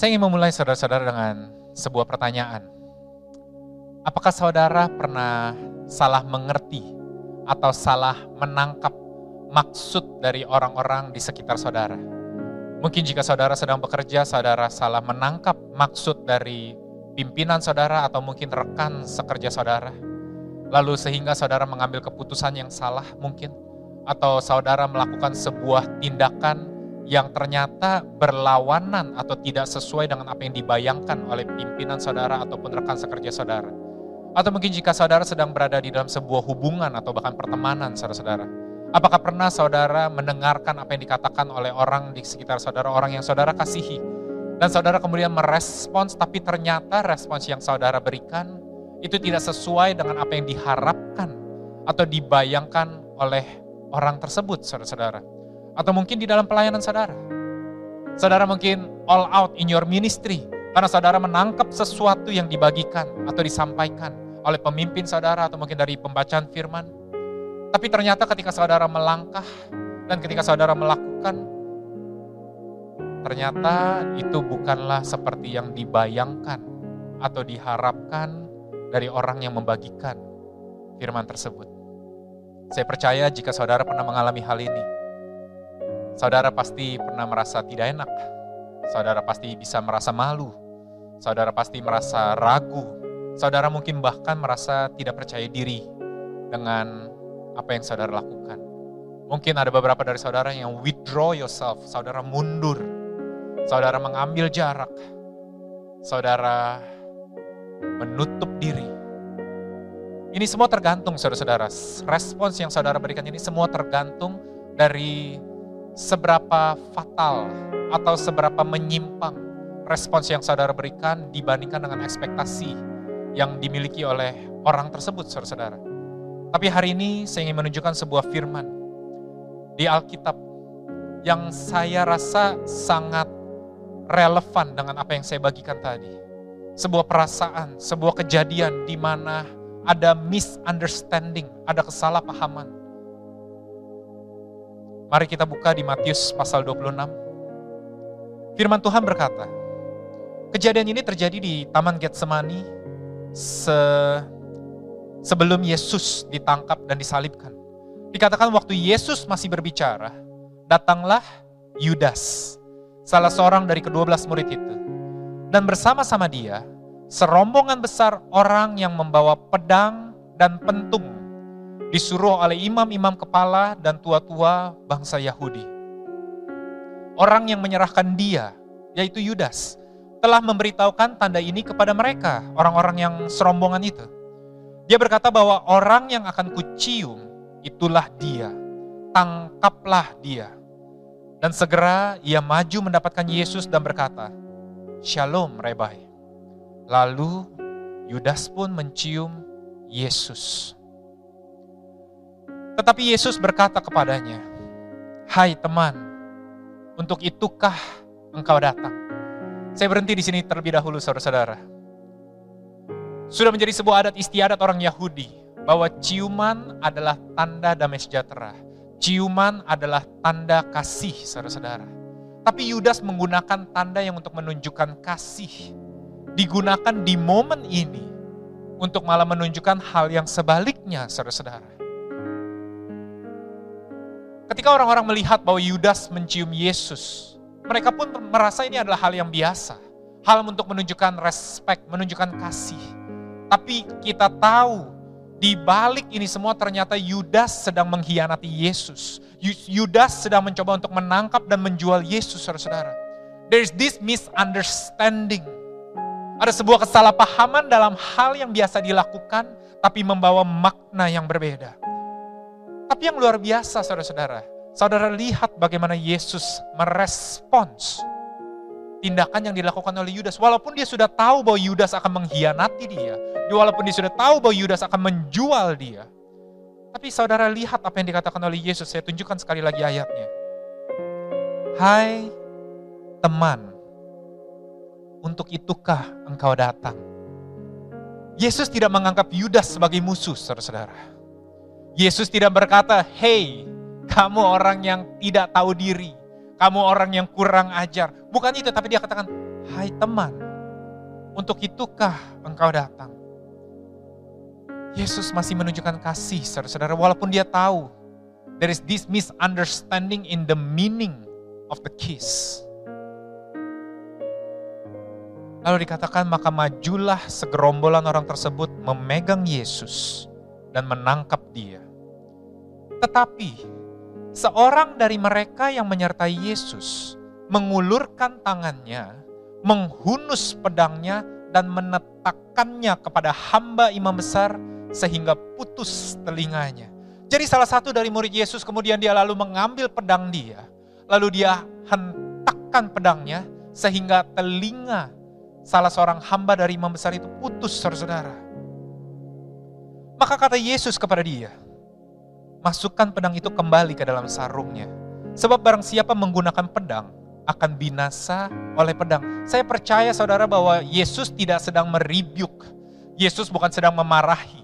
Saya ingin memulai saudara-saudara dengan sebuah pertanyaan. Apakah saudara pernah salah mengerti atau salah menangkap maksud dari orang-orang di sekitar saudara? Mungkin jika saudara sedang bekerja, saudara salah menangkap maksud dari pimpinan saudara atau mungkin rekan sekerja saudara. Lalu sehingga saudara mengambil keputusan yang salah mungkin. Atau saudara melakukan sebuah tindakan yang ternyata berlawanan atau tidak sesuai dengan apa yang dibayangkan oleh pimpinan saudara ataupun rekan sekerja saudara. Atau mungkin jika saudara sedang berada di dalam sebuah hubungan atau bahkan pertemanan saudara-saudara. Apakah pernah saudara mendengarkan apa yang dikatakan oleh orang di sekitar saudara, orang yang saudara kasihi. Dan saudara kemudian merespons, tapi ternyata respons yang saudara berikan itu tidak sesuai dengan apa yang diharapkan atau dibayangkan oleh orang tersebut saudara-saudara. Atau mungkin di dalam pelayanan saudara. Saudara mungkin all out in your ministry. Karena saudara menangkap sesuatu yang dibagikan atau disampaikan oleh pemimpin saudara atau mungkin dari pembacaan firman. Tapi ternyata ketika saudara melangkah dan ketika saudara melakukan, ternyata itu bukanlah seperti yang dibayangkan atau diharapkan dari orang yang membagikan firman tersebut. Saya percaya jika saudara pernah mengalami hal ini, Saudara pasti pernah merasa tidak enak. Saudara pasti bisa merasa malu. Saudara pasti merasa ragu. Saudara mungkin bahkan merasa tidak percaya diri dengan apa yang saudara lakukan. Mungkin ada beberapa dari saudara yang withdraw yourself, saudara mundur. Saudara mengambil jarak. Saudara menutup diri. Ini semua tergantung saudara-saudara. Respons yang saudara berikan ini semua tergantung dari seberapa fatal atau seberapa menyimpang respons yang saudara berikan dibandingkan dengan ekspektasi yang dimiliki oleh orang tersebut, saudara-saudara. Tapi hari ini saya ingin menunjukkan sebuah firman di Alkitab yang saya rasa sangat relevan dengan apa yang saya bagikan tadi. Sebuah perasaan, sebuah kejadian di mana ada misunderstanding, ada kesalahpahaman Mari kita buka di Matius pasal 26. Firman Tuhan berkata, kejadian ini terjadi di Taman Getsemani se sebelum Yesus ditangkap dan disalibkan. Dikatakan waktu Yesus masih berbicara, datanglah Yudas, salah seorang dari kedua belas murid itu. Dan bersama-sama dia, serombongan besar orang yang membawa pedang dan pentung disuruh oleh imam-imam kepala dan tua-tua bangsa Yahudi. Orang yang menyerahkan dia, yaitu Yudas, telah memberitahukan tanda ini kepada mereka, orang-orang yang serombongan itu. Dia berkata bahwa orang yang akan kucium, itulah dia. Tangkaplah dia. Dan segera ia maju mendapatkan Yesus dan berkata, Shalom Rebai. Lalu Yudas pun mencium Yesus. Tetapi Yesus berkata kepadanya, "Hai teman, untuk itukah engkau datang?" Saya berhenti di sini terlebih dahulu saudara-saudara. Sudah menjadi sebuah adat istiadat orang Yahudi bahwa ciuman adalah tanda damai sejahtera. Ciuman adalah tanda kasih saudara-saudara. Tapi Yudas menggunakan tanda yang untuk menunjukkan kasih. Digunakan di momen ini untuk malah menunjukkan hal yang sebaliknya saudara-saudara. Ketika orang-orang melihat bahwa Yudas mencium Yesus, mereka pun merasa ini adalah hal yang biasa. Hal untuk menunjukkan respect, menunjukkan kasih. Tapi kita tahu di balik ini semua ternyata Yudas sedang mengkhianati Yesus. Yudas sedang mencoba untuk menangkap dan menjual Yesus, saudara-saudara. There is this misunderstanding. Ada sebuah kesalahpahaman dalam hal yang biasa dilakukan, tapi membawa makna yang berbeda. Tapi yang luar biasa saudara-saudara, saudara lihat bagaimana Yesus merespons tindakan yang dilakukan oleh Yudas. Walaupun dia sudah tahu bahwa Yudas akan mengkhianati dia, walaupun dia sudah tahu bahwa Yudas akan menjual dia. Tapi saudara lihat apa yang dikatakan oleh Yesus. Saya tunjukkan sekali lagi ayatnya. Hai teman, untuk itukah engkau datang? Yesus tidak menganggap Yudas sebagai musuh, saudara-saudara. Yesus tidak berkata, "Hei, kamu orang yang tidak tahu diri, kamu orang yang kurang ajar. Bukan itu, tapi dia katakan, hai teman, untuk itukah engkau datang? Yesus masih menunjukkan kasih, saudara-saudara, walaupun dia tahu there is this misunderstanding in the meaning of the kiss. Lalu dikatakan, maka majulah segerombolan orang tersebut memegang Yesus dan menangkap dia. Tetapi Seorang dari mereka yang menyertai Yesus mengulurkan tangannya, menghunus pedangnya, dan menetakkannya kepada hamba imam besar sehingga putus telinganya. Jadi salah satu dari murid Yesus kemudian dia lalu mengambil pedang dia, lalu dia hentakkan pedangnya sehingga telinga salah seorang hamba dari imam besar itu putus saudara. Maka kata Yesus kepada dia, masukkan pedang itu kembali ke dalam sarungnya. Sebab barang siapa menggunakan pedang akan binasa oleh pedang. Saya percaya saudara bahwa Yesus tidak sedang meribyuk. Yesus bukan sedang memarahi.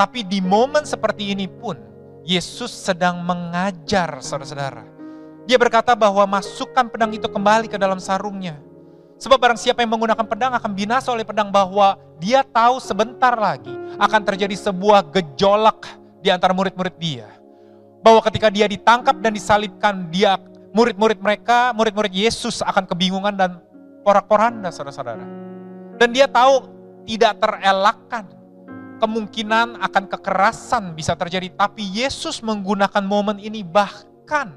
Tapi di momen seperti ini pun Yesus sedang mengajar saudara-saudara. Dia berkata bahwa masukkan pedang itu kembali ke dalam sarungnya. Sebab barang siapa yang menggunakan pedang akan binasa oleh pedang bahwa dia tahu sebentar lagi akan terjadi sebuah gejolak di antara murid-murid dia. Bahwa ketika dia ditangkap dan disalibkan, dia murid-murid mereka, murid-murid Yesus akan kebingungan dan porak-poranda saudara-saudara. Dan dia tahu tidak terelakkan kemungkinan akan kekerasan bisa terjadi. Tapi Yesus menggunakan momen ini bahkan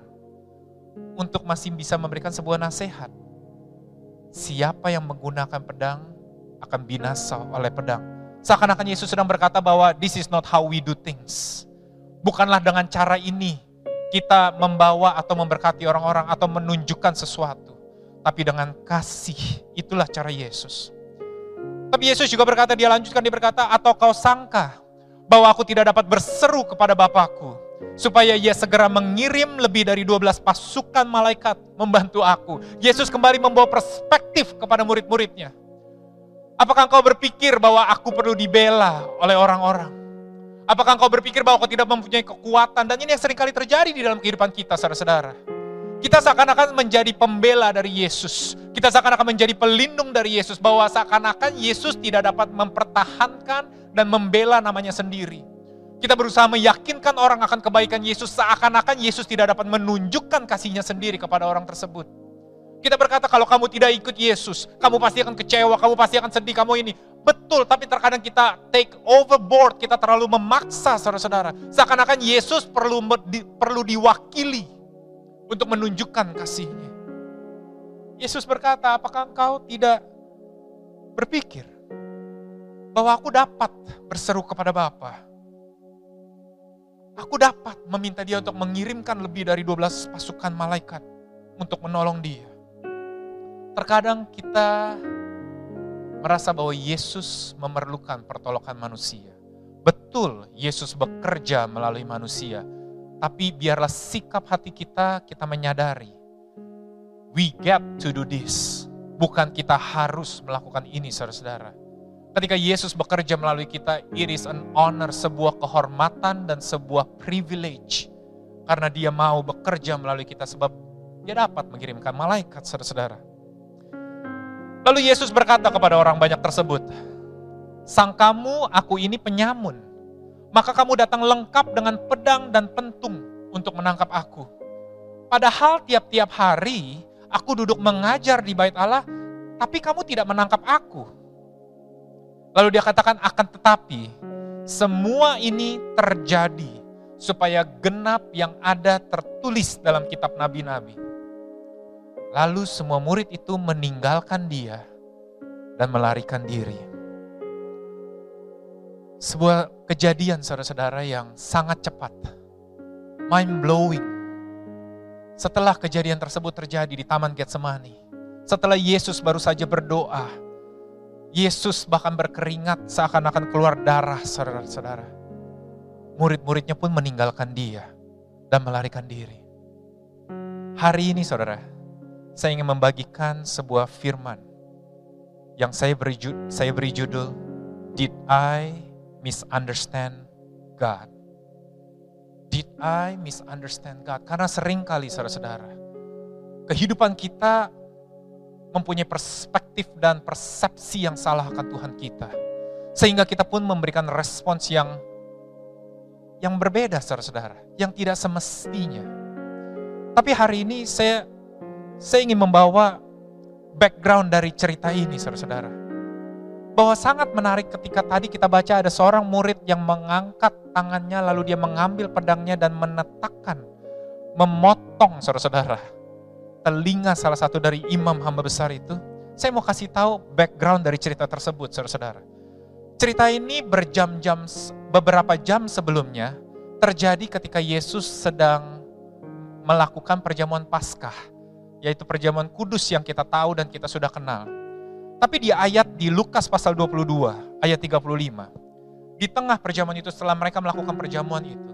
untuk masih bisa memberikan sebuah nasihat. Siapa yang menggunakan pedang akan binasa oleh pedang. Seakan-akan Yesus sedang berkata bahwa this is not how we do things. Bukanlah dengan cara ini kita membawa atau memberkati orang-orang atau menunjukkan sesuatu. Tapi dengan kasih, itulah cara Yesus. Tapi Yesus juga berkata, dia lanjutkan, dia berkata, atau kau sangka bahwa aku tidak dapat berseru kepada Bapakku, supaya ia segera mengirim lebih dari 12 pasukan malaikat membantu aku. Yesus kembali membawa perspektif kepada murid-muridnya. Apakah engkau berpikir bahwa aku perlu dibela oleh orang-orang? Apakah engkau berpikir bahwa kau tidak mempunyai kekuatan? Dan ini yang sering kali terjadi di dalam kehidupan kita, saudara-saudara. Kita seakan-akan menjadi pembela dari Yesus. Kita seakan-akan menjadi pelindung dari Yesus. Bahwa seakan-akan Yesus tidak dapat mempertahankan dan membela namanya sendiri. Kita berusaha meyakinkan orang akan kebaikan Yesus seakan-akan Yesus tidak dapat menunjukkan kasihnya sendiri kepada orang tersebut. Kita berkata kalau kamu tidak ikut Yesus, kamu pasti akan kecewa, kamu pasti akan sedih, kamu ini. Betul, tapi terkadang kita take overboard, kita terlalu memaksa saudara-saudara. Seakan-akan Yesus perlu perlu diwakili untuk menunjukkan kasihnya. Yesus berkata, apakah engkau tidak berpikir bahwa aku dapat berseru kepada Bapa? Aku dapat meminta dia untuk mengirimkan lebih dari 12 pasukan malaikat untuk menolong dia. Terkadang kita merasa bahwa Yesus memerlukan pertolongan manusia. Betul, Yesus bekerja melalui manusia, tapi biarlah sikap hati kita, kita menyadari, we get to do this. Bukan kita harus melakukan ini, saudara-saudara. Ketika Yesus bekerja melalui kita, it is an honor, sebuah kehormatan dan sebuah privilege. Karena dia mau bekerja melalui kita sebab dia dapat mengirimkan malaikat, saudara-saudara. Lalu Yesus berkata kepada orang banyak tersebut, Sang kamu aku ini penyamun, maka kamu datang lengkap dengan pedang dan pentung untuk menangkap aku. Padahal tiap-tiap hari aku duduk mengajar di bait Allah, tapi kamu tidak menangkap aku. Lalu dia katakan akan tetapi semua ini terjadi supaya genap yang ada tertulis dalam kitab nabi-nabi. Lalu semua murid itu meninggalkan dia dan melarikan diri. Sebuah kejadian saudara-saudara yang sangat cepat. Mind blowing. Setelah kejadian tersebut terjadi di Taman Getsemani, Setelah Yesus baru saja berdoa, Yesus bahkan berkeringat seakan-akan keluar darah, saudara-saudara. Murid-muridnya pun meninggalkan dia dan melarikan diri. Hari ini, saudara, saya ingin membagikan sebuah firman yang saya beri, saya beri judul Did I Misunderstand God? Did I misunderstand God? Karena sering kali saudara-saudara, kehidupan kita mempunyai perspektif dan persepsi yang salah akan Tuhan kita. Sehingga kita pun memberikan respons yang yang berbeda saudara-saudara, yang tidak semestinya. Tapi hari ini saya saya ingin membawa background dari cerita ini saudara-saudara. Bahwa sangat menarik ketika tadi kita baca ada seorang murid yang mengangkat tangannya lalu dia mengambil pedangnya dan menetakkan, memotong saudara-saudara telinga salah satu dari imam hamba besar itu, saya mau kasih tahu background dari cerita tersebut, saudara-saudara. Cerita ini berjam-jam, beberapa jam sebelumnya, terjadi ketika Yesus sedang melakukan perjamuan Paskah, yaitu perjamuan kudus yang kita tahu dan kita sudah kenal. Tapi di ayat di Lukas pasal 22, ayat 35, di tengah perjamuan itu setelah mereka melakukan perjamuan itu,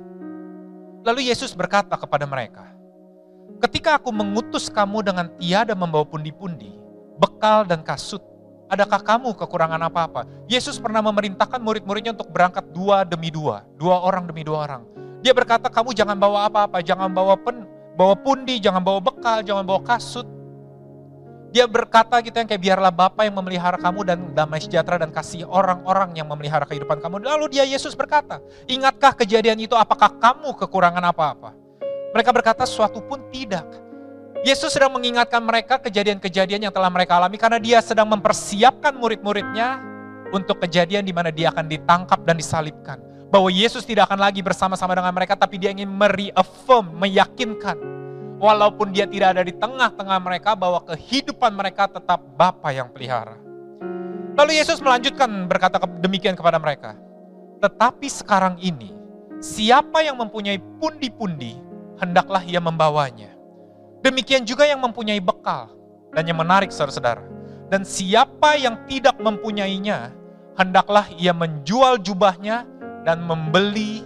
lalu Yesus berkata kepada mereka, Ketika aku mengutus kamu dengan tiada membawa pundi-pundi, bekal dan kasut, adakah kamu kekurangan apa-apa? Yesus pernah memerintahkan murid-muridnya untuk berangkat dua demi dua, dua orang demi dua orang. Dia berkata, kamu jangan bawa apa-apa, jangan bawa pen, bawa pundi, jangan bawa bekal, jangan bawa kasut. Dia berkata gitu yang kayak biarlah Bapa yang memelihara kamu dan damai sejahtera dan kasih orang-orang yang memelihara kehidupan kamu. Lalu dia Yesus berkata, ingatkah kejadian itu apakah kamu kekurangan apa-apa? Mereka berkata suatu pun tidak. Yesus sedang mengingatkan mereka kejadian-kejadian yang telah mereka alami karena dia sedang mempersiapkan murid-muridnya untuk kejadian di mana dia akan ditangkap dan disalibkan. Bahwa Yesus tidak akan lagi bersama-sama dengan mereka tapi dia ingin mereaffirm, meyakinkan. Walaupun dia tidak ada di tengah-tengah mereka bahwa kehidupan mereka tetap Bapa yang pelihara. Lalu Yesus melanjutkan berkata demikian kepada mereka. Tetapi sekarang ini, siapa yang mempunyai pundi-pundi hendaklah ia membawanya. Demikian juga yang mempunyai bekal dan yang menarik saudara-saudara. Dan siapa yang tidak mempunyainya, hendaklah ia menjual jubahnya dan membeli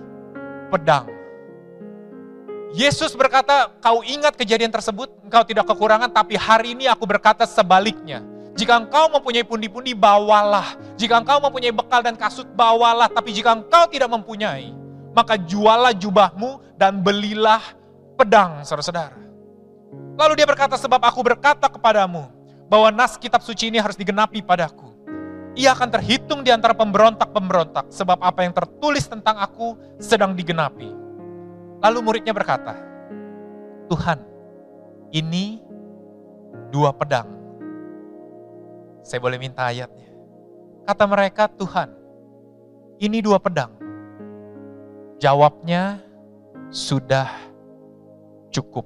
pedang. Yesus berkata, kau ingat kejadian tersebut, engkau tidak kekurangan, tapi hari ini aku berkata sebaliknya. Jika engkau mempunyai pundi-pundi, bawalah. Jika engkau mempunyai bekal dan kasut, bawalah. Tapi jika engkau tidak mempunyai, maka jualah jubahmu dan belilah pedang, saudara-saudara. Lalu dia berkata, sebab aku berkata kepadamu, bahwa nas kitab suci ini harus digenapi padaku. Ia akan terhitung di antara pemberontak-pemberontak, sebab apa yang tertulis tentang aku sedang digenapi. Lalu muridnya berkata, Tuhan, ini dua pedang. Saya boleh minta ayatnya. Kata mereka, Tuhan, ini dua pedang. Jawabnya, sudah cukup.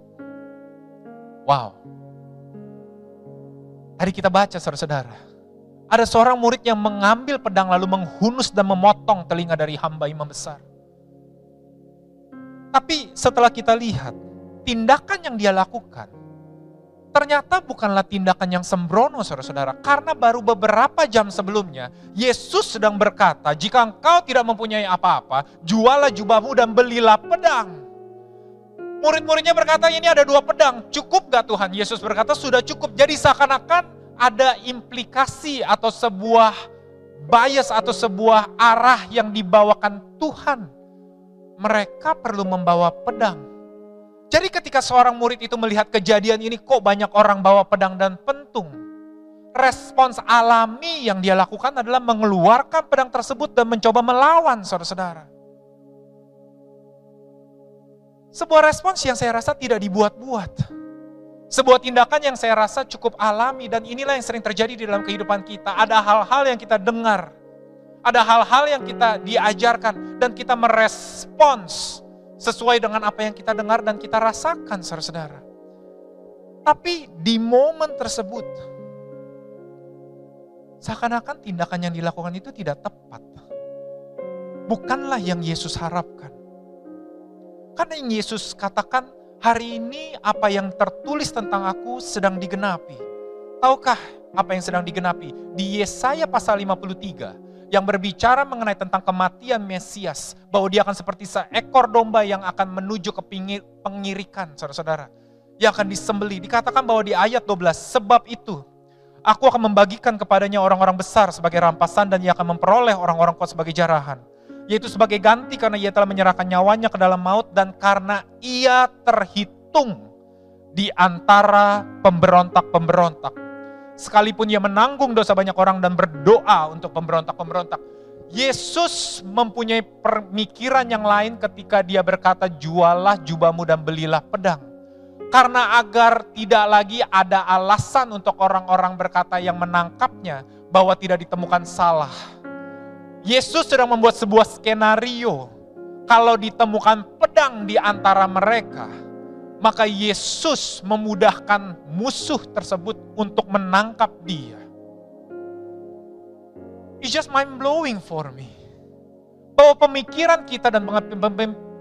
Wow. Tadi kita baca saudara-saudara. Ada seorang murid yang mengambil pedang lalu menghunus dan memotong telinga dari hamba imam besar. Tapi setelah kita lihat, tindakan yang dia lakukan, ternyata bukanlah tindakan yang sembrono saudara-saudara. Karena baru beberapa jam sebelumnya, Yesus sedang berkata, jika engkau tidak mempunyai apa-apa, jualah jubahmu dan belilah pedang. Murid-muridnya berkata ini ada dua pedang, cukup gak Tuhan? Yesus berkata sudah cukup. Jadi seakan-akan ada implikasi atau sebuah bias atau sebuah arah yang dibawakan Tuhan. Mereka perlu membawa pedang. Jadi ketika seorang murid itu melihat kejadian ini kok banyak orang bawa pedang dan pentung. Respons alami yang dia lakukan adalah mengeluarkan pedang tersebut dan mencoba melawan saudara-saudara. Sebuah respons yang saya rasa tidak dibuat-buat. Sebuah tindakan yang saya rasa cukup alami dan inilah yang sering terjadi di dalam kehidupan kita. Ada hal-hal yang kita dengar, ada hal-hal yang kita diajarkan dan kita merespons sesuai dengan apa yang kita dengar dan kita rasakan saudara-saudara. Tapi di momen tersebut, seakan-akan tindakan yang dilakukan itu tidak tepat. Bukanlah yang Yesus harapkan. Karena yang Yesus katakan, hari ini apa yang tertulis tentang aku sedang digenapi. Tahukah apa yang sedang digenapi? Di Yesaya pasal 53 yang berbicara mengenai tentang kematian Mesias, bahwa dia akan seperti seekor domba yang akan menuju ke pinggir, pengirikan, saudara-saudara. Yang akan disembeli. Dikatakan bahwa di ayat 12, sebab itu aku akan membagikan kepadanya orang-orang besar sebagai rampasan dan ia akan memperoleh orang-orang kuat sebagai jarahan yaitu sebagai ganti karena ia telah menyerahkan nyawanya ke dalam maut dan karena ia terhitung di antara pemberontak-pemberontak. Sekalipun ia menanggung dosa banyak orang dan berdoa untuk pemberontak-pemberontak. Yesus mempunyai pemikiran yang lain ketika dia berkata jualah jubahmu dan belilah pedang. Karena agar tidak lagi ada alasan untuk orang-orang berkata yang menangkapnya bahwa tidak ditemukan salah Yesus sedang membuat sebuah skenario. Kalau ditemukan pedang di antara mereka, maka Yesus memudahkan musuh tersebut untuk menangkap dia. It's just mind blowing for me. Bahwa pemikiran kita dan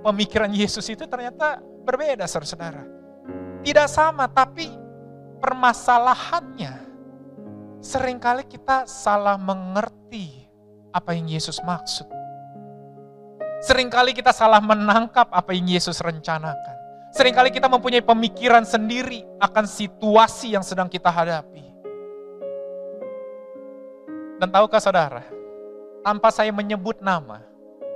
pemikiran Yesus itu ternyata berbeda, saudara-saudara. Tidak sama, tapi permasalahannya sering kali kita salah mengerti apa yang Yesus maksud. Seringkali kita salah menangkap apa yang Yesus rencanakan. Seringkali kita mempunyai pemikiran sendiri akan situasi yang sedang kita hadapi. Dan tahukah saudara, tanpa saya menyebut nama,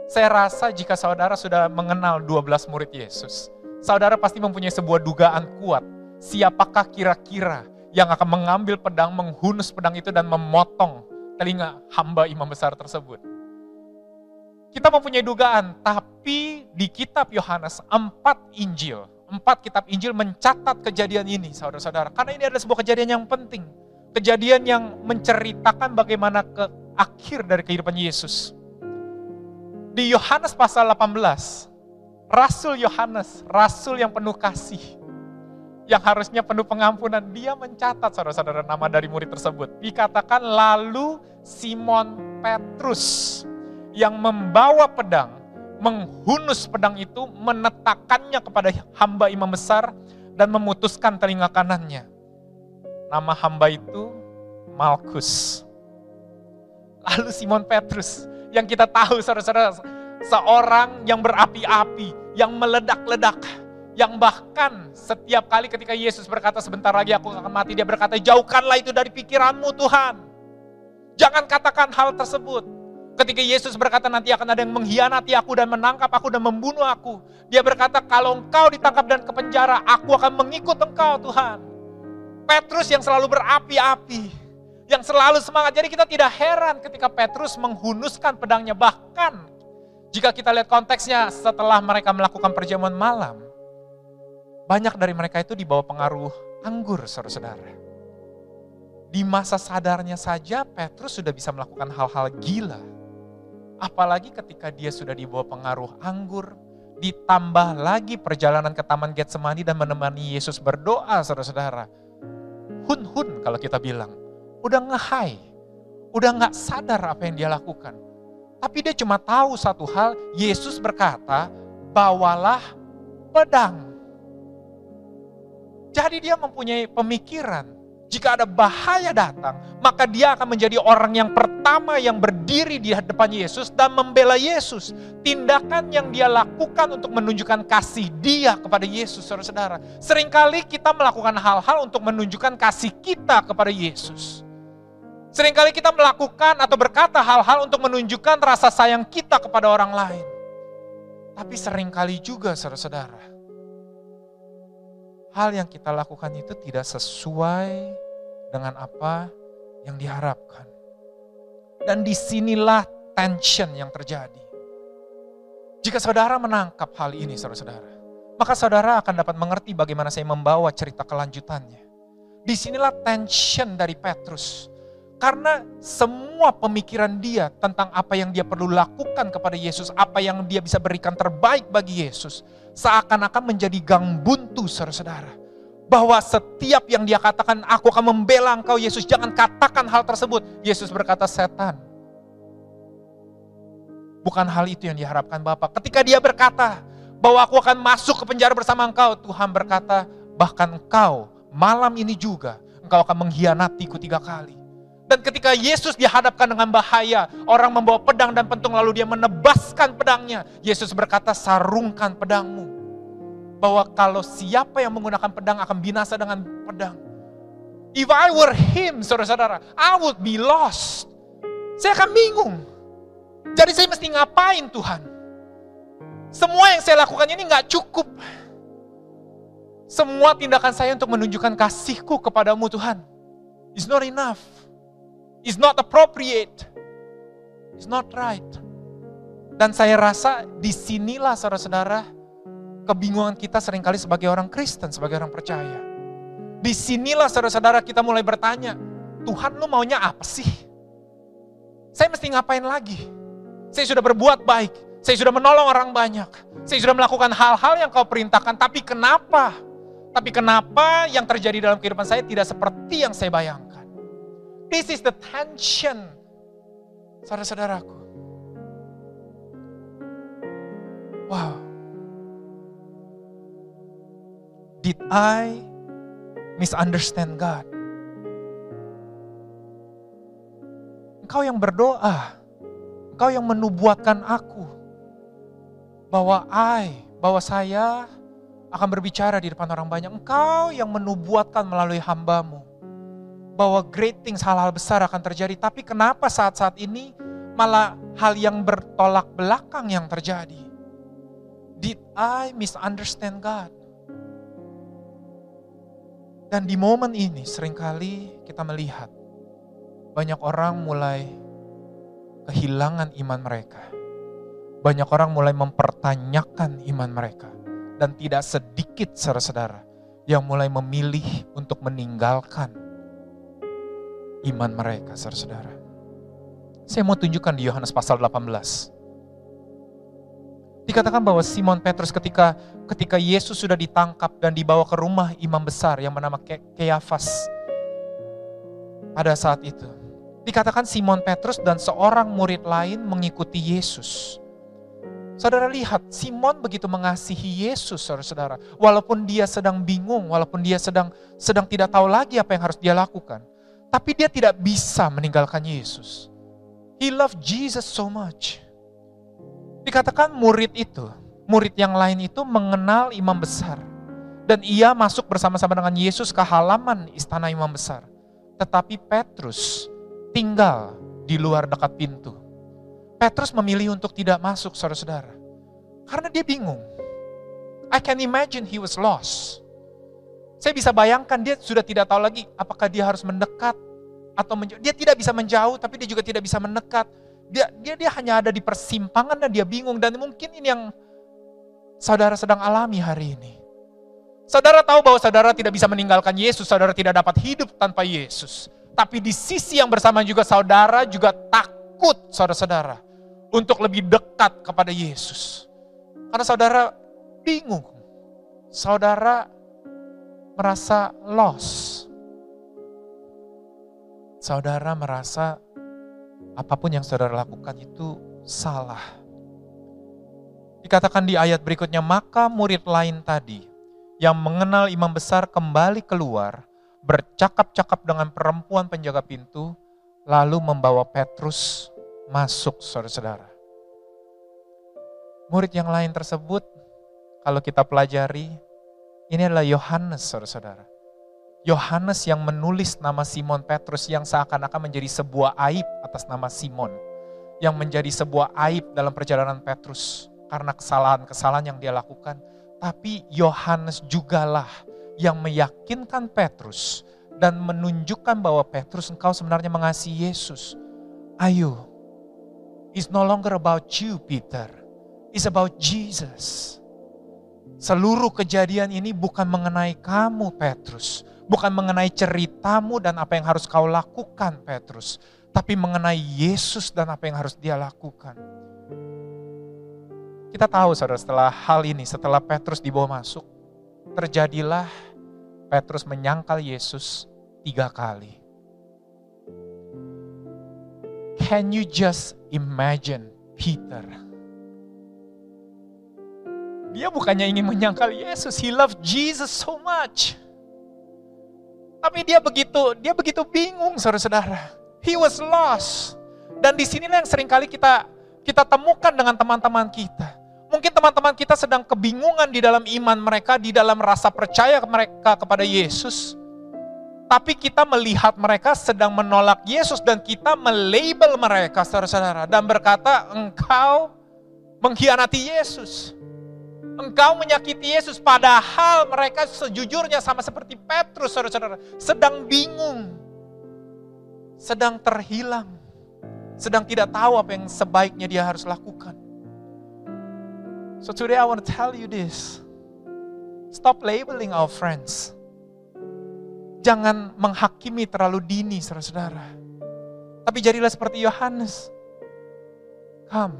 saya rasa jika saudara sudah mengenal 12 murid Yesus, saudara pasti mempunyai sebuah dugaan kuat. Siapakah kira-kira yang akan mengambil pedang, menghunus pedang itu dan memotong telinga hamba imam besar tersebut. Kita mempunyai dugaan, tapi di kitab Yohanes, empat Injil, empat kitab Injil mencatat kejadian ini, saudara-saudara. Karena ini adalah sebuah kejadian yang penting. Kejadian yang menceritakan bagaimana ke akhir dari kehidupan Yesus. Di Yohanes pasal 18, Rasul Yohanes, Rasul yang penuh kasih, yang harusnya penuh pengampunan, dia mencatat saudara-saudara nama dari murid tersebut. Dikatakan lalu Simon Petrus yang membawa pedang, menghunus pedang itu, menetakannya kepada hamba imam besar dan memutuskan telinga kanannya. Nama hamba itu Malkus. Lalu Simon Petrus yang kita tahu saudara-saudara seorang yang berapi-api, yang meledak-ledak, yang bahkan setiap kali ketika Yesus berkata sebentar lagi aku akan mati, dia berkata jauhkanlah itu dari pikiranmu Tuhan. Jangan katakan hal tersebut. Ketika Yesus berkata nanti akan ada yang mengkhianati aku dan menangkap aku dan membunuh aku. Dia berkata kalau engkau ditangkap dan ke penjara, aku akan mengikut engkau Tuhan. Petrus yang selalu berapi-api, yang selalu semangat. Jadi kita tidak heran ketika Petrus menghunuskan pedangnya. Bahkan jika kita lihat konteksnya setelah mereka melakukan perjamuan malam, banyak dari mereka itu dibawa pengaruh anggur, saudara-saudara. Di masa sadarnya saja Petrus sudah bisa melakukan hal-hal gila. Apalagi ketika dia sudah dibawa pengaruh anggur, ditambah lagi perjalanan ke Taman Getsemani dan menemani Yesus berdoa, saudara-saudara. Hun-hun kalau kita bilang, udah ngehai, udah nggak sadar apa yang dia lakukan. Tapi dia cuma tahu satu hal, Yesus berkata, bawalah pedang. Jadi dia mempunyai pemikiran, jika ada bahaya datang, maka dia akan menjadi orang yang pertama yang berdiri di hadapan Yesus dan membela Yesus. Tindakan yang dia lakukan untuk menunjukkan kasih dia kepada Yesus, saudara-saudara. Seringkali kita melakukan hal-hal untuk menunjukkan kasih kita kepada Yesus. Seringkali kita melakukan atau berkata hal-hal untuk menunjukkan rasa sayang kita kepada orang lain. Tapi sering kali juga saudara-saudara, hal yang kita lakukan itu tidak sesuai dengan apa yang diharapkan. Dan di sinilah tension yang terjadi. Jika saudara menangkap hal ini, saudara-saudara, maka saudara akan dapat mengerti bagaimana saya membawa cerita kelanjutannya. Di sinilah tension dari Petrus. Karena semua pemikiran dia tentang apa yang dia perlu lakukan kepada Yesus, apa yang dia bisa berikan terbaik bagi Yesus, seakan-akan menjadi gang buntu saudara-saudara. Bahwa setiap yang dia katakan, aku akan membela engkau Yesus, jangan katakan hal tersebut. Yesus berkata, setan. Bukan hal itu yang diharapkan Bapak. Ketika dia berkata, bahwa aku akan masuk ke penjara bersama engkau, Tuhan berkata, bahkan engkau malam ini juga, engkau akan mengkhianatiku tiga kali. Dan ketika Yesus dihadapkan dengan bahaya, orang membawa pedang dan pentung lalu dia menebaskan pedangnya. Yesus berkata, sarungkan pedangmu. Bahwa kalau siapa yang menggunakan pedang akan binasa dengan pedang. If I were him, saudara-saudara, I would be lost. Saya akan bingung. Jadi saya mesti ngapain Tuhan? Semua yang saya lakukan ini nggak cukup. Semua tindakan saya untuk menunjukkan kasihku kepadamu Tuhan. It's not enough. It's not appropriate. It's not right. Dan saya rasa di sinilah saudara-saudara kebingungan kita sering kali sebagai orang Kristen, sebagai orang percaya. Di sinilah saudara-saudara kita mulai bertanya, Tuhan lu maunya apa sih? Saya mesti ngapain lagi? Saya sudah berbuat baik, saya sudah menolong orang banyak, saya sudah melakukan hal-hal yang kau perintahkan, tapi kenapa? Tapi kenapa yang terjadi dalam kehidupan saya tidak seperti yang saya bayangkan? This is the tension, saudara-saudaraku. Wow. Did I misunderstand God? Engkau yang berdoa, engkau yang menubuatkan aku bahwa I, bahwa saya akan berbicara di depan orang banyak. Engkau yang menubuatkan melalui hambamu. Bahwa great things, hal-hal besar akan terjadi. Tapi kenapa saat-saat ini malah hal yang bertolak belakang yang terjadi? Did I misunderstand God? Dan di momen ini sering kali kita melihat banyak orang mulai kehilangan iman mereka. Banyak orang mulai mempertanyakan iman mereka dan tidak sedikit saudara-saudara yang mulai memilih untuk meninggalkan iman mereka saudara-saudara. Saya mau tunjukkan di Yohanes pasal 18. Dikatakan bahwa Simon Petrus ketika ketika Yesus sudah ditangkap dan dibawa ke rumah imam besar yang bernama Keafas pada saat itu. Dikatakan Simon Petrus dan seorang murid lain mengikuti Yesus. Saudara lihat, Simon begitu mengasihi Yesus, saudara-saudara. Walaupun dia sedang bingung, walaupun dia sedang sedang tidak tahu lagi apa yang harus dia lakukan. Tapi dia tidak bisa meninggalkan Yesus. He loved Jesus so much. Dikatakan murid itu, murid yang lain itu mengenal imam besar. Dan ia masuk bersama-sama dengan Yesus ke halaman istana imam besar. Tetapi Petrus tinggal di luar dekat pintu. Petrus memilih untuk tidak masuk saudara-saudara. Karena dia bingung. I can imagine he was lost. Saya bisa bayangkan dia sudah tidak tahu lagi apakah dia harus mendekat atau menjauh. Dia tidak bisa menjauh tapi dia juga tidak bisa mendekat. Dia dia dia hanya ada di persimpangan dan dia bingung dan mungkin ini yang saudara sedang alami hari ini. Saudara tahu bahwa saudara tidak bisa meninggalkan Yesus, saudara tidak dapat hidup tanpa Yesus. Tapi di sisi yang bersama juga saudara juga takut saudara-saudara untuk lebih dekat kepada Yesus. Karena saudara bingung. Saudara merasa lost. Saudara merasa apa pun yang saudara lakukan itu salah. Dikatakan di ayat berikutnya, maka murid lain tadi yang mengenal imam besar kembali keluar, bercakap-cakap dengan perempuan penjaga pintu, lalu membawa Petrus masuk saudara-saudara. Murid yang lain tersebut, kalau kita pelajari, ini adalah Yohanes saudara-saudara. Yohanes yang menulis nama Simon Petrus yang seakan-akan menjadi sebuah aib atas nama Simon. Yang menjadi sebuah aib dalam perjalanan Petrus karena kesalahan-kesalahan yang dia lakukan. Tapi Yohanes jugalah yang meyakinkan Petrus dan menunjukkan bahwa Petrus engkau sebenarnya mengasihi Yesus. Ayo, It's no longer about you, Peter. It's about Jesus. Seluruh kejadian ini bukan mengenai kamu, Petrus. Bukan mengenai ceritamu dan apa yang harus kau lakukan, Petrus. Tapi mengenai Yesus dan apa yang harus dia lakukan. Kita tahu, saudara, setelah hal ini, setelah Petrus dibawa masuk, terjadilah Petrus menyangkal Yesus tiga kali. Can you just imagine Peter? Dia bukannya ingin menyangkal Yesus, he loved Jesus so much. Tapi dia begitu, dia begitu bingung saudara-saudara. He was lost. Dan di sinilah yang sering kali kita kita temukan dengan teman-teman kita. Mungkin teman-teman kita sedang kebingungan di dalam iman mereka, di dalam rasa percaya mereka kepada Yesus. Tapi kita melihat mereka sedang menolak Yesus dan kita melabel mereka saudara-saudara. Dan berkata engkau mengkhianati Yesus. Engkau menyakiti Yesus padahal mereka sejujurnya sama seperti Petrus saudara-saudara. Sedang bingung. Sedang terhilang. Sedang tidak tahu apa yang sebaiknya dia harus lakukan. So today I want to tell you this. Stop labeling our friends. Jangan menghakimi terlalu dini saudara-saudara. Tapi jadilah seperti Yohanes. Come.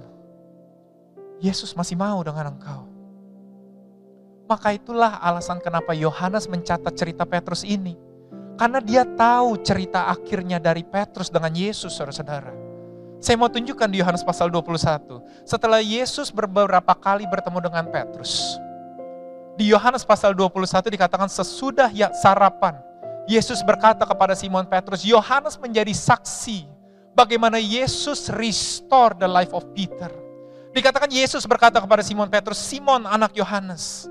Yesus masih mau dengan engkau. Maka itulah alasan kenapa Yohanes mencatat cerita Petrus ini. Karena dia tahu cerita akhirnya dari Petrus dengan Yesus, saudara-saudara. Saya mau tunjukkan di Yohanes pasal 21. Setelah Yesus beberapa kali bertemu dengan Petrus. Di Yohanes pasal 21 dikatakan sesudah ya sarapan. Yesus berkata kepada Simon Petrus, Yohanes menjadi saksi bagaimana Yesus restore the life of Peter. Dikatakan Yesus berkata kepada Simon Petrus, Simon anak Yohanes,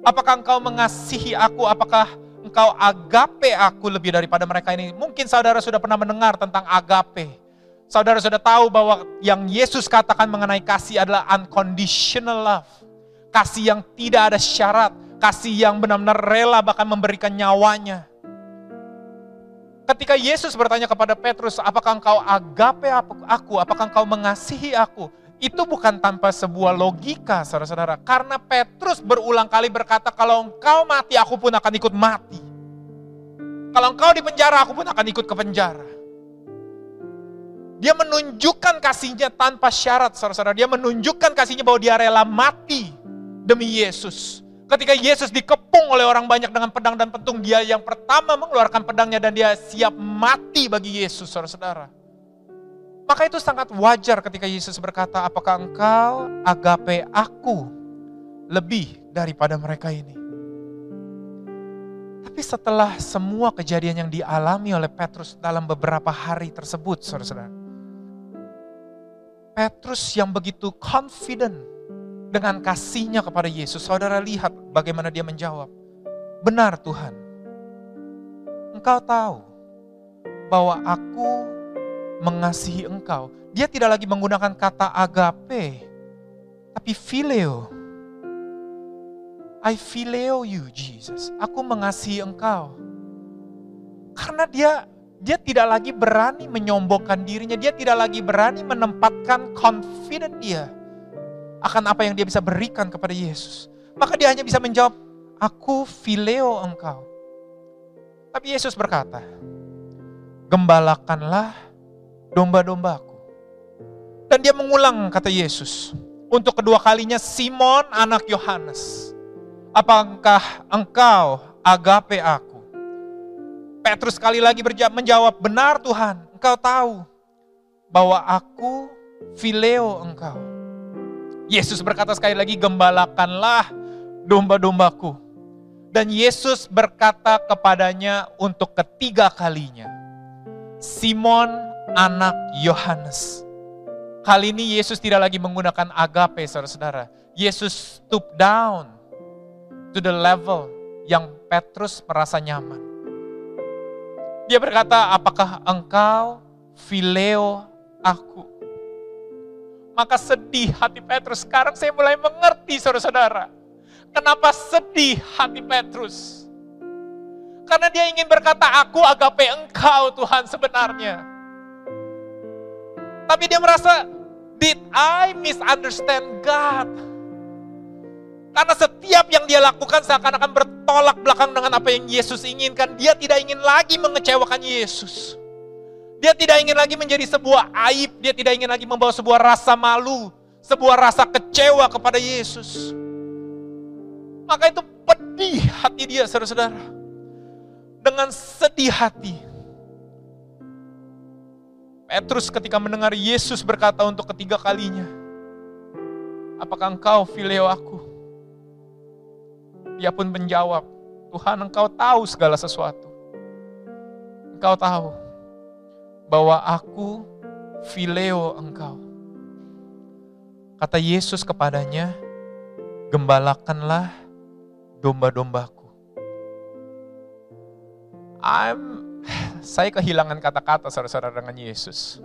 Apakah engkau mengasihi aku? Apakah engkau agape aku lebih daripada mereka ini? Mungkin saudara sudah pernah mendengar tentang agape. Saudara sudah tahu bahwa yang Yesus katakan mengenai kasih adalah unconditional love. Kasih yang tidak ada syarat, kasih yang benar-benar rela bahkan memberikan nyawanya. Ketika Yesus bertanya kepada Petrus, apakah engkau agape aku? Apakah engkau mengasihi aku? Itu bukan tanpa sebuah logika, saudara-saudara. Karena Petrus berulang kali berkata, kalau engkau mati, aku pun akan ikut mati. Kalau engkau di penjara, aku pun akan ikut ke penjara. Dia menunjukkan kasihnya tanpa syarat, saudara-saudara. Dia menunjukkan kasihnya bahwa dia rela mati demi Yesus. Ketika Yesus dikepung oleh orang banyak dengan pedang dan pentung, dia yang pertama mengeluarkan pedangnya dan dia siap mati bagi Yesus, saudara-saudara. Maka itu sangat wajar ketika Yesus berkata, apakah engkau agape aku lebih daripada mereka ini? Tapi setelah semua kejadian yang dialami oleh Petrus dalam beberapa hari tersebut, saudara-saudara. Petrus yang begitu confident dengan kasihnya kepada Yesus. Saudara lihat bagaimana dia menjawab. Benar Tuhan, engkau tahu bahwa aku mengasihi engkau. Dia tidak lagi menggunakan kata agape, tapi phileo. I phileo you, Jesus. Aku mengasihi engkau. Karena dia dia tidak lagi berani menyombongkan dirinya, dia tidak lagi berani menempatkan confident dia akan apa yang dia bisa berikan kepada Yesus. Maka dia hanya bisa menjawab, aku phileo engkau. Tapi Yesus berkata, gembalakanlah domba-dombaku. Dan dia mengulang kata Yesus. Untuk kedua kalinya Simon anak Yohanes. Apakah engkau agape aku? Petrus sekali lagi menjawab, benar Tuhan, engkau tahu bahwa aku fileo engkau. Yesus berkata sekali lagi, gembalakanlah domba-dombaku. Dan Yesus berkata kepadanya untuk ketiga kalinya, Simon anak Yohanes. Kali ini Yesus tidak lagi menggunakan agape, saudara-saudara. Yesus stoop down to the level yang Petrus merasa nyaman. Dia berkata, apakah engkau fileo aku? Maka sedih hati Petrus. Sekarang saya mulai mengerti saudara-saudara. Kenapa sedih hati Petrus? Karena dia ingin berkata, aku agape engkau Tuhan sebenarnya. Tapi dia merasa, did I misunderstand God? Karena setiap yang dia lakukan seakan-akan bertolak belakang dengan apa yang Yesus inginkan. Dia tidak ingin lagi mengecewakan Yesus. Dia tidak ingin lagi menjadi sebuah aib. Dia tidak ingin lagi membawa sebuah rasa malu. Sebuah rasa kecewa kepada Yesus. Maka itu pedih hati dia saudara-saudara. Dengan sedih hati Petrus ketika mendengar Yesus berkata untuk ketiga kalinya, Apakah engkau fileo aku? Dia pun menjawab, Tuhan engkau tahu segala sesuatu. engkau tahu bahwa aku fileo engkau. Kata Yesus kepadanya, gembalakanlah domba-dombaku. I'm, saya kehilangan kata-kata saudara-saudara dengan Yesus.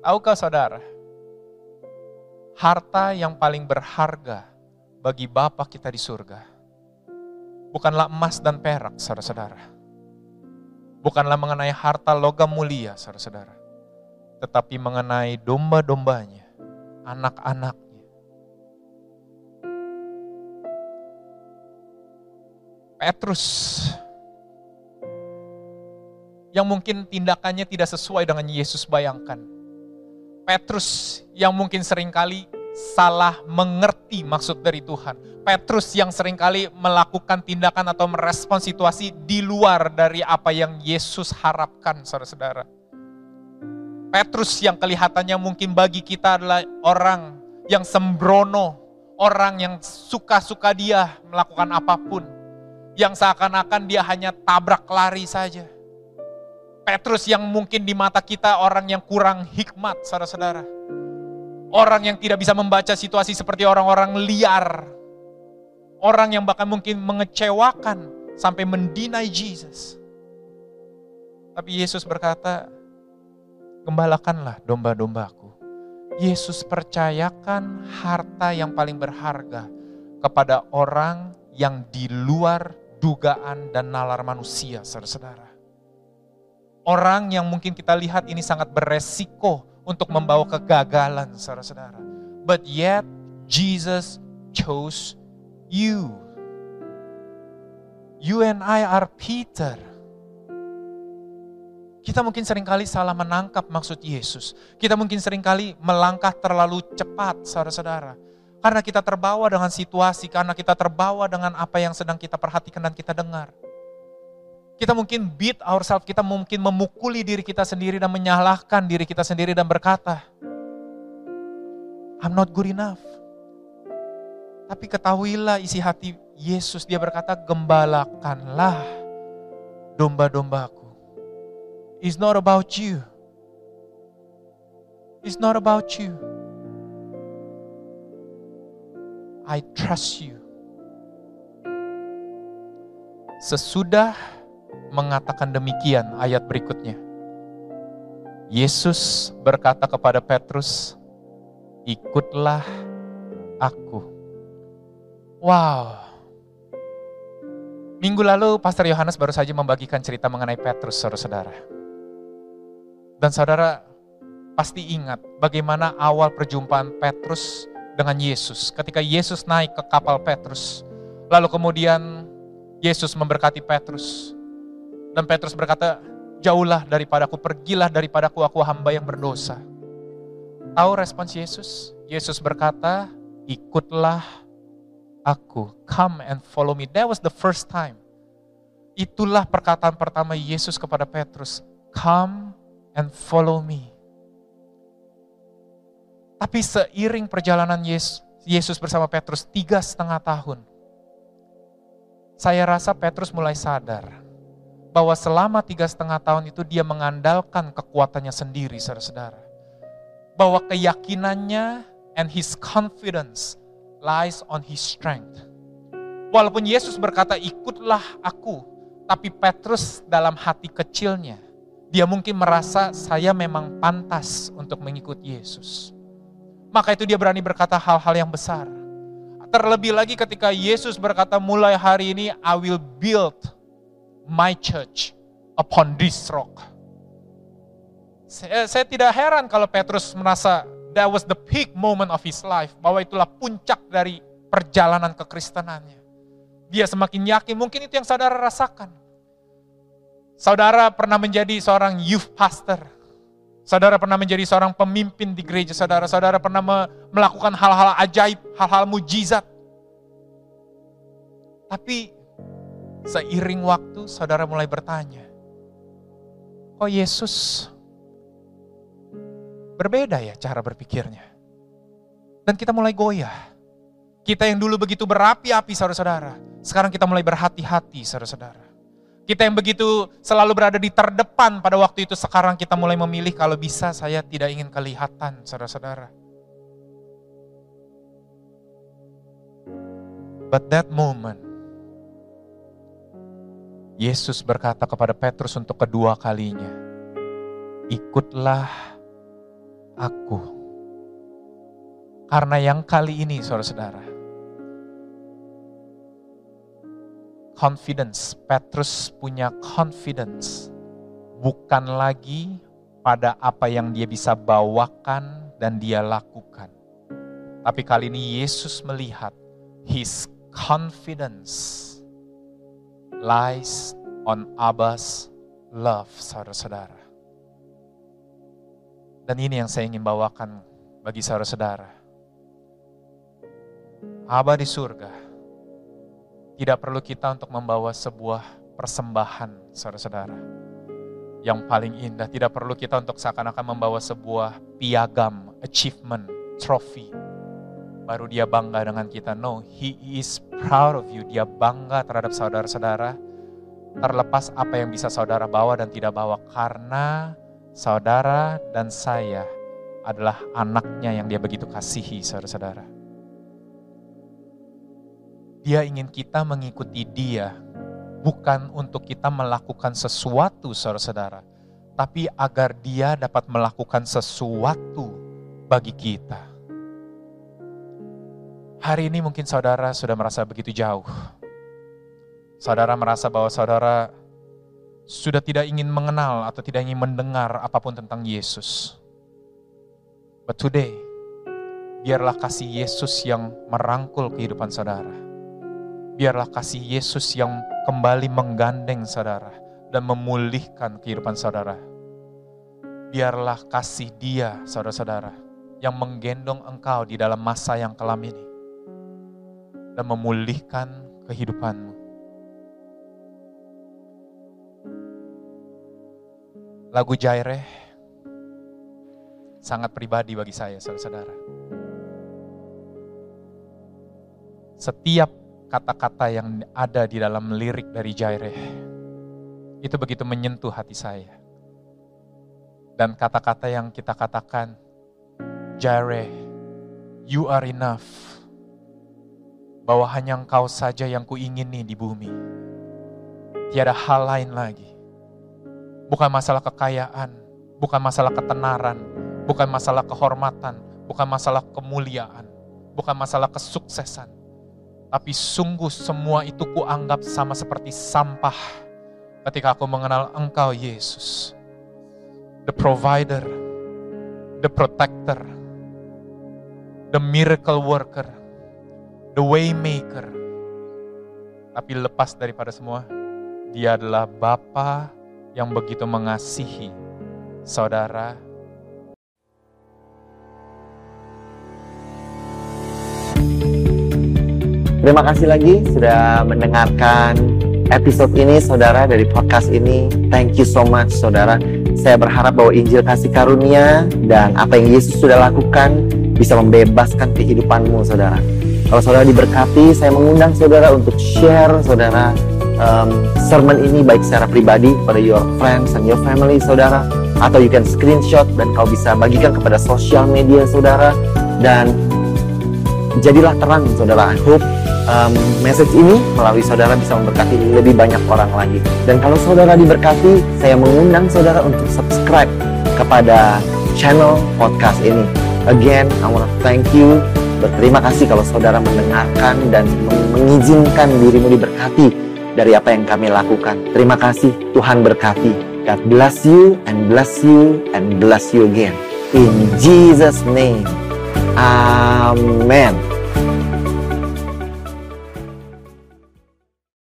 Tahukah saudara, harta yang paling berharga bagi Bapa kita di surga bukanlah emas dan perak, saudara-saudara. Bukanlah mengenai harta logam mulia, saudara-saudara. Tetapi mengenai domba-dombanya, anak-anaknya. Petrus yang mungkin tindakannya tidak sesuai dengan Yesus bayangkan. Petrus yang mungkin sering kali salah mengerti maksud dari Tuhan. Petrus yang sering kali melakukan tindakan atau merespon situasi di luar dari apa yang Yesus harapkan, saudara-saudara. Petrus yang kelihatannya mungkin bagi kita adalah orang yang sembrono, orang yang suka-suka dia melakukan apa pun, yang seakan-akan dia hanya tabrak lari saja. Petrus yang mungkin di mata kita orang yang kurang hikmat, saudara-saudara. Orang yang tidak bisa membaca situasi seperti orang-orang liar. Orang yang bahkan mungkin mengecewakan sampai mendinai Jesus. Tapi Yesus berkata, gembalakanlah domba-dombaku. Yesus percayakan harta yang paling berharga kepada orang yang di luar dugaan dan nalar manusia, saudara-saudara. Orang yang mungkin kita lihat ini sangat beresiko untuk membawa kegagalan, saudara-saudara. But yet, Jesus chose you. You and I are Peter. Kita mungkin sering kali salah menangkap maksud Yesus. Kita mungkin sering kali melangkah terlalu cepat, saudara-saudara. Karena kita terbawa dengan situasi, karena kita terbawa dengan apa yang sedang kita perhatikan dan kita dengar. Kita mungkin beat ourselves, kita mungkin memukuli diri kita sendiri dan menyalahkan diri kita sendiri dan berkata, I'm not good enough. Tapi ketahuilah isi hati Yesus, dia berkata, gembalakanlah domba-dombaku. It's not about you. It's not about you. I trust you. Sesudah mengatakan demikian ayat berikutnya. Yesus berkata kepada Petrus, "Ikutlah aku." Wow. Minggu lalu Pastor Yohanes baru saja membagikan cerita mengenai Petrus, saudara-saudara. Dan saudara pasti ingat bagaimana awal perjumpaan Petrus dengan Yesus. Ketika Yesus naik ke kapal Petrus, lalu kemudian Yesus memberkati Petrus. Dan Petrus berkata, jauhlah daripadaku, pergilah daripadaku, aku hamba yang berdosa. Tahu respons Yesus? Yesus berkata, ikutlah aku, come and follow me. That was the first time. Itulah perkataan pertama Yesus kepada Petrus, come and follow me. Tapi seiring perjalanan Yesus, Yesus bersama Petrus tiga setengah tahun, saya rasa Petrus mulai sadar bahwa selama tiga setengah tahun itu dia mengandalkan kekuatannya sendiri, saudara-saudara. Bahwa keyakinannya and his confidence lies on his strength. Walaupun Yesus berkata, ikutlah aku, tapi Petrus dalam hati kecilnya, dia mungkin merasa saya memang pantas untuk mengikuti Yesus. Maka itu dia berani berkata hal-hal yang besar. Terlebih lagi ketika Yesus berkata mulai hari ini I will build my church upon this rock. Saya, saya tidak heran kalau Petrus merasa that was the peak moment of his life, bahwa itulah puncak dari perjalanan kekristenannya. Dia semakin yakin, mungkin itu yang saudara rasakan. Saudara pernah menjadi seorang youth pastor. Saudara pernah menjadi seorang pemimpin di gereja saudara. Saudara pernah melakukan hal-hal ajaib, hal-hal mujizat. Tapi Seiring waktu, saudara mulai bertanya, kok Yesus berbeda ya cara berpikirnya? Dan kita mulai goyah. Kita yang dulu begitu berapi-api saudara-saudara, sekarang kita mulai berhati-hati saudara-saudara. Kita yang begitu selalu berada di terdepan pada waktu itu sekarang kita mulai memilih kalau bisa saya tidak ingin kelihatan saudara-saudara. But that moment, Yesus berkata kepada Petrus untuk kedua kalinya, ikutlah aku. Karena yang kali ini saudara-saudara, confidence. Petrus punya confidence. Bukan lagi pada apa yang dia bisa bawakan dan dia lakukan. Tapi kali ini Yesus melihat his confidence lies on Abbas love, saudara-saudara. Dan ini yang saya ingin bawakan bagi saudara-saudara. Abah di surga tidak perlu kita untuk membawa sebuah persembahan, saudara-saudara. Yang paling indah, tidak perlu kita untuk seakan-akan membawa sebuah piagam, achievement, trophy. Baru dia bangga dengan kita. No, he is proud of you. Dia bangga terhadap saudara-saudara. Terlepas apa yang bisa saudara bawa dan tidak bawa. Karena saudara dan saya adalah anaknya yang dia begitu kasihi, saudara-saudara. Dia ingin kita mengikuti dia, bukan untuk kita melakukan sesuatu, saudara-saudara, tapi agar dia dapat melakukan sesuatu bagi kita. Hari ini mungkin saudara sudah merasa begitu jauh. Saudara merasa bahwa saudara sudah tidak ingin mengenal atau tidak ingin mendengar apa pun tentang Yesus. But today, biarlah kasih Yesus yang merangkul kehidupan saudara biarlah kasih Yesus yang kembali menggandeng saudara dan memulihkan kehidupan saudara. Biarlah kasih dia, saudara-saudara, yang menggendong engkau di dalam masa yang kelam ini dan memulihkan kehidupanmu. Lagu Jaireh sangat pribadi bagi saya, saudara-saudara. Setiap kata-kata yang ada di dalam lirik dari Jaireh. Itu begitu menyentuh hati saya. Dan kata-kata yang kita katakan, Jaireh, you are enough. Bahwa hanya engkau saja yang kuingini di bumi. Tiada hal lain lagi. Bukan masalah kekayaan, bukan masalah ketenaran, bukan masalah kehormatan, bukan masalah kemuliaan, bukan masalah kesuksesan tapi sungguh semua itu kuanggap sama seperti sampah ketika aku mengenal Engkau Yesus. The provider, the protector, the miracle worker, the way maker. Tapi lepas daripada semua, dia adalah Bapa yang begitu mengasihi saudara Terima kasih lagi sudah mendengarkan episode ini saudara dari podcast ini. Thank you so much saudara. Saya berharap bahwa Injil kasih karunia dan apa yang Yesus sudah lakukan bisa membebaskan kehidupanmu saudara. Kalau saudara diberkati, saya mengundang saudara untuk share saudara um, sermon ini baik secara pribadi pada your friends and your family saudara atau you can screenshot dan kau bisa bagikan kepada sosial media saudara dan jadilah terang saudara. I hope um, message ini melalui saudara bisa memberkati lebih banyak orang lagi. Dan kalau saudara diberkati, saya mengundang saudara untuk subscribe kepada channel podcast ini. Again, I want to thank you. Berterima kasih kalau saudara mendengarkan dan mengizinkan dirimu diberkati dari apa yang kami lakukan. Terima kasih, Tuhan berkati. God bless you and bless you and bless you again. In Jesus' name. Amen.